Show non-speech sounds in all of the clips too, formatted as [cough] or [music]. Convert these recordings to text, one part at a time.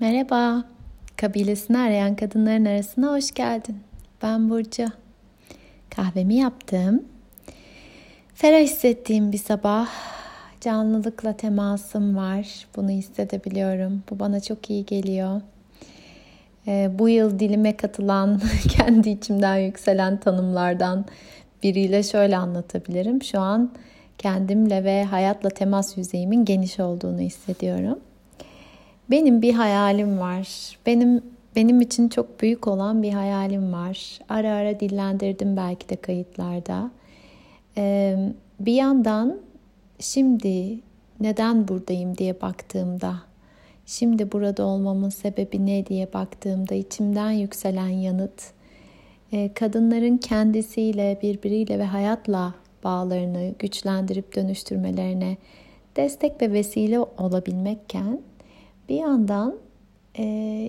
Merhaba, kabilesini arayan kadınların arasına hoş geldin. Ben Burcu. Kahvemi yaptım. Ferah hissettiğim bir sabah. Canlılıkla temasım var. Bunu hissedebiliyorum. Bu bana çok iyi geliyor. Ee, bu yıl dilime katılan, [laughs] kendi içimden yükselen tanımlardan biriyle şöyle anlatabilirim. Şu an kendimle ve hayatla temas yüzeyimin geniş olduğunu hissediyorum. Benim bir hayalim var. Benim benim için çok büyük olan bir hayalim var. Ara ara dillendirdim belki de kayıtlarda. Bir yandan şimdi neden buradayım diye baktığımda, şimdi burada olmamın sebebi ne diye baktığımda içimden yükselen yanıt, kadınların kendisiyle, birbiriyle ve hayatla bağlarını güçlendirip dönüştürmelerine destek ve vesile olabilmekken bir yandan e,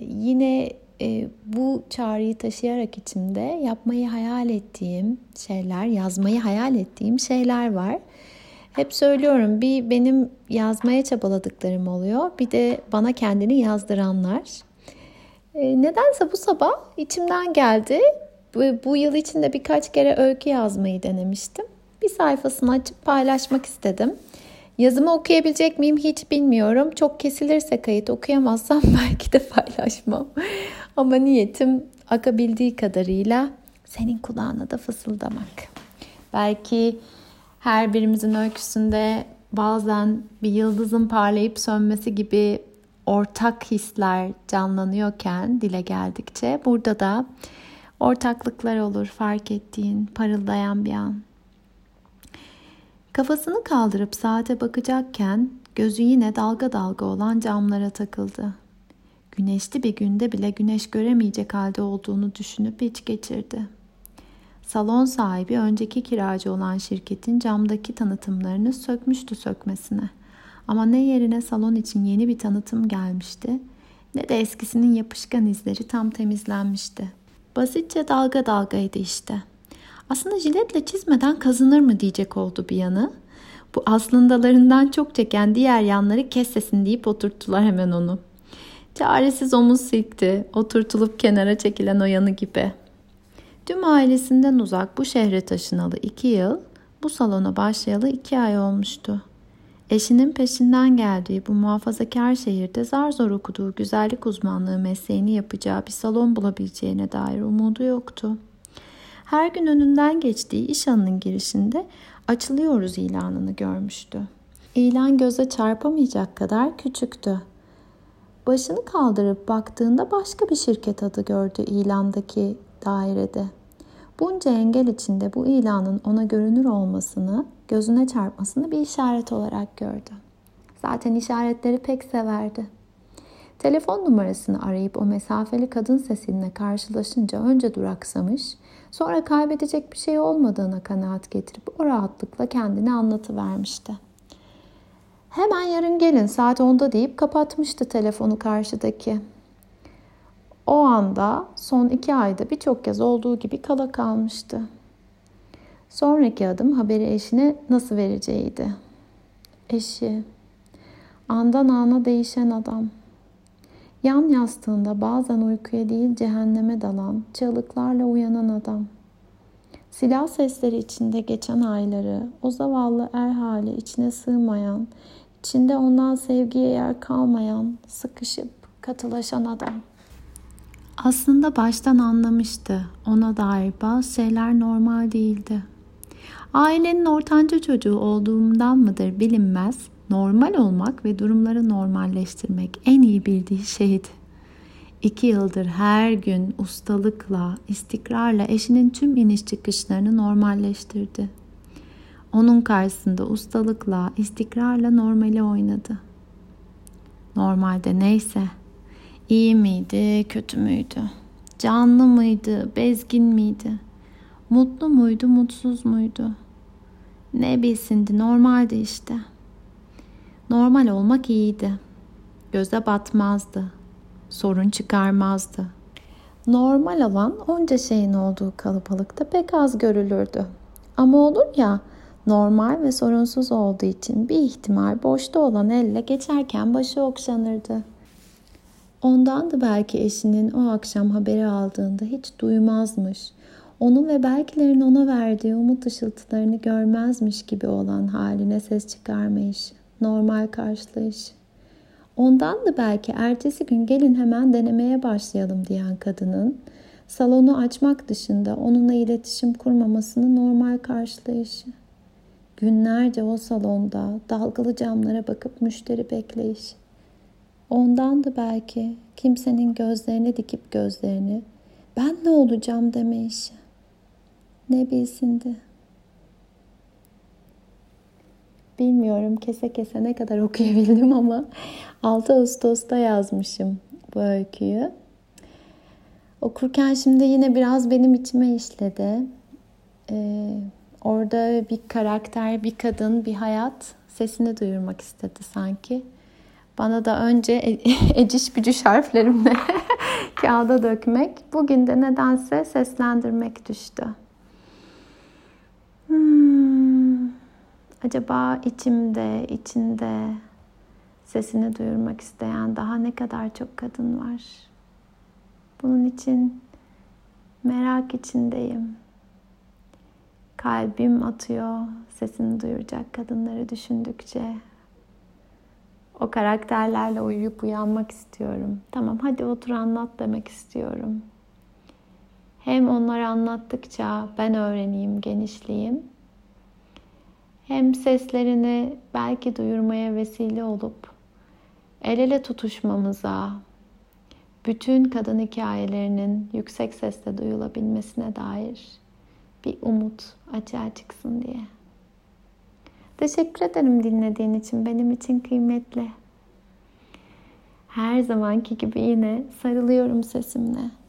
yine e, bu çağrıyı taşıyarak içimde yapmayı hayal ettiğim şeyler, yazmayı hayal ettiğim şeyler var. Hep söylüyorum bir benim yazmaya çabaladıklarım oluyor. Bir de bana kendini yazdıranlar. E, nedense bu sabah içimden geldi. Bu, bu yıl içinde birkaç kere öykü yazmayı denemiştim. Bir sayfasını açıp paylaşmak istedim. Yazımı okuyabilecek miyim hiç bilmiyorum. Çok kesilirse kayıt okuyamazsam [laughs] belki de paylaşmam. Ama niyetim akabildiği kadarıyla senin kulağına da fısıldamak. Belki her birimizin öyküsünde bazen bir yıldızın parlayıp sönmesi gibi ortak hisler canlanıyorken dile geldikçe burada da ortaklıklar olur fark ettiğin parıldayan bir an. Kafasını kaldırıp saate bakacakken gözü yine dalga dalga olan camlara takıldı. Güneşli bir günde bile güneş göremeyecek halde olduğunu düşünüp iç geçirdi. Salon sahibi önceki kiracı olan şirketin camdaki tanıtımlarını sökmüştü sökmesine. Ama ne yerine salon için yeni bir tanıtım gelmişti ne de eskisinin yapışkan izleri tam temizlenmişti. Basitçe dalga dalgaydı işte. Aslında jiletle çizmeden kazınır mı diyecek oldu bir yanı. Bu aslındalarından çok çeken diğer yanları kessesin deyip oturttular hemen onu. Çaresiz omuz silkti, oturtulup kenara çekilen o yanı gibi. Tüm ailesinden uzak bu şehre taşınalı iki yıl, bu salona başlayalı iki ay olmuştu. Eşinin peşinden geldiği bu muhafazakar şehirde zar zor okuduğu güzellik uzmanlığı mesleğini yapacağı bir salon bulabileceğine dair umudu yoktu. Her gün önünden geçtiği iş alanının girişinde açılıyoruz ilanını görmüştü. İlan göze çarpamayacak kadar küçüktü. Başını kaldırıp baktığında başka bir şirket adı gördü ilandaki dairede. Bunca engel içinde bu ilanın ona görünür olmasını, gözüne çarpmasını bir işaret olarak gördü. Zaten işaretleri pek severdi. Telefon numarasını arayıp o mesafeli kadın sesiyle karşılaşınca önce duraksamış, sonra kaybedecek bir şey olmadığına kanaat getirip o rahatlıkla kendini anlatıvermişti. Hemen yarın gelin saat 10'da deyip kapatmıştı telefonu karşıdaki. O anda son iki ayda birçok kez olduğu gibi kala kalmıştı. Sonraki adım haberi eşine nasıl vereceğiydi. Eşi, andan ana değişen adam. Yan yastığında bazen uykuya değil cehenneme dalan, çığlıklarla uyanan adam. Silah sesleri içinde geçen ayları, o zavallı er hali içine sığmayan, içinde ondan sevgiye yer kalmayan, sıkışıp katılaşan adam. Aslında baştan anlamıştı. Ona dair bazı şeyler normal değildi. Ailenin ortanca çocuğu olduğumdan mıdır bilinmez normal olmak ve durumları normalleştirmek en iyi bildiği şeydi. İki yıldır her gün ustalıkla, istikrarla eşinin tüm iniş çıkışlarını normalleştirdi. Onun karşısında ustalıkla, istikrarla normali oynadı. Normalde neyse, iyi miydi, kötü müydü? Canlı mıydı, bezgin miydi? Mutlu muydu, mutsuz muydu? Ne bilsindi, normaldi işte.'' Normal olmak iyiydi. Göze batmazdı. Sorun çıkarmazdı. Normal olan onca şeyin olduğu kalabalıkta pek az görülürdü. Ama olur ya normal ve sorunsuz olduğu için bir ihtimal boşta olan elle geçerken başı okşanırdı. Ondandı belki eşinin o akşam haberi aldığında hiç duymazmış. Onun ve belkilerin ona verdiği umut ışıltılarını görmezmiş gibi olan haline ses çıkarmayışı, normal karşılayışı. Ondandı belki ertesi gün gelin hemen denemeye başlayalım diyen kadının salonu açmak dışında onunla iletişim kurmamasını normal karşılayışı. Günlerce o salonda dalgalı camlara bakıp müşteri bekleyiş. Ondandı belki kimsenin gözlerini dikip gözlerini ben ne olacağım deme işi. Ne bilsindi. Bilmiyorum kese kese ne kadar okuyabildim ama 6 Ağustos'ta yazmışım bu öyküyü. Okurken şimdi yine biraz benim içime işledi. Ee, orada bir karakter, bir kadın, bir hayat sesini duyurmak istedi sanki. Bana da önce e- [laughs] eciş bücüş harflerimle [laughs] kağıda dökmek, bugün de nedense seslendirmek düştü. Acaba içimde, içinde sesini duyurmak isteyen daha ne kadar çok kadın var? Bunun için merak içindeyim. Kalbim atıyor sesini duyuracak kadınları düşündükçe. O karakterlerle uyuyup uyanmak istiyorum. Tamam hadi otur anlat demek istiyorum. Hem onları anlattıkça ben öğreneyim, genişleyeyim. Hem seslerini belki duyurmaya vesile olup el ele tutuşmamıza, bütün kadın hikayelerinin yüksek sesle duyulabilmesine dair bir umut açığa çıksın diye. Teşekkür ederim dinlediğin için. Benim için kıymetli. Her zamanki gibi yine sarılıyorum sesimle.